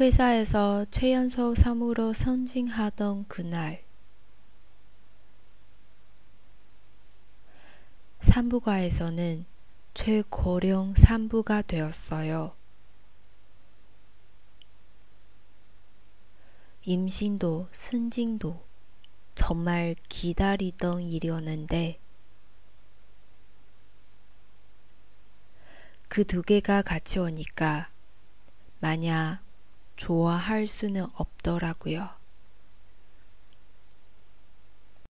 회사에서 최연소 사무로 승진하던 그날 산부가에서는 최고령 산부가 되었어요. 임신도 승진도 정말 기다리던 일이었는데 그 두 개가 같이 오니까 마냥 좋아할 수는 없더라고요.